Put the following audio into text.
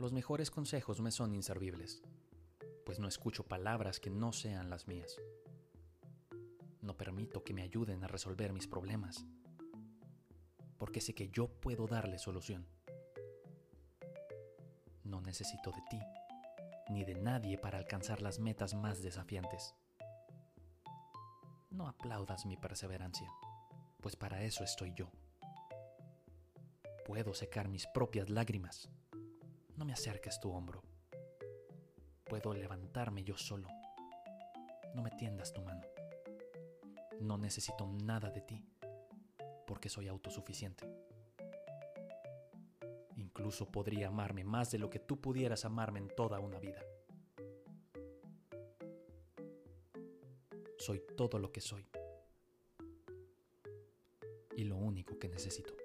Los mejores consejos me son inservibles, pues no escucho palabras que no sean las mías. No permito que me ayuden a resolver mis problemas, porque sé que yo puedo darle solución. No necesito de ti, ni de nadie para alcanzar las metas más desafiantes. No aplaudas mi perseverancia, pues para eso estoy yo. Puedo secar mis propias lágrimas. No me acerques tu hombro. Puedo levantarme yo solo. No me tiendas tu mano. No necesito nada de ti, porque soy autosuficiente. Incluso podría amarme más de lo que tú pudieras amarme en toda una vida. Soy todo lo que soy. Y lo único que necesito.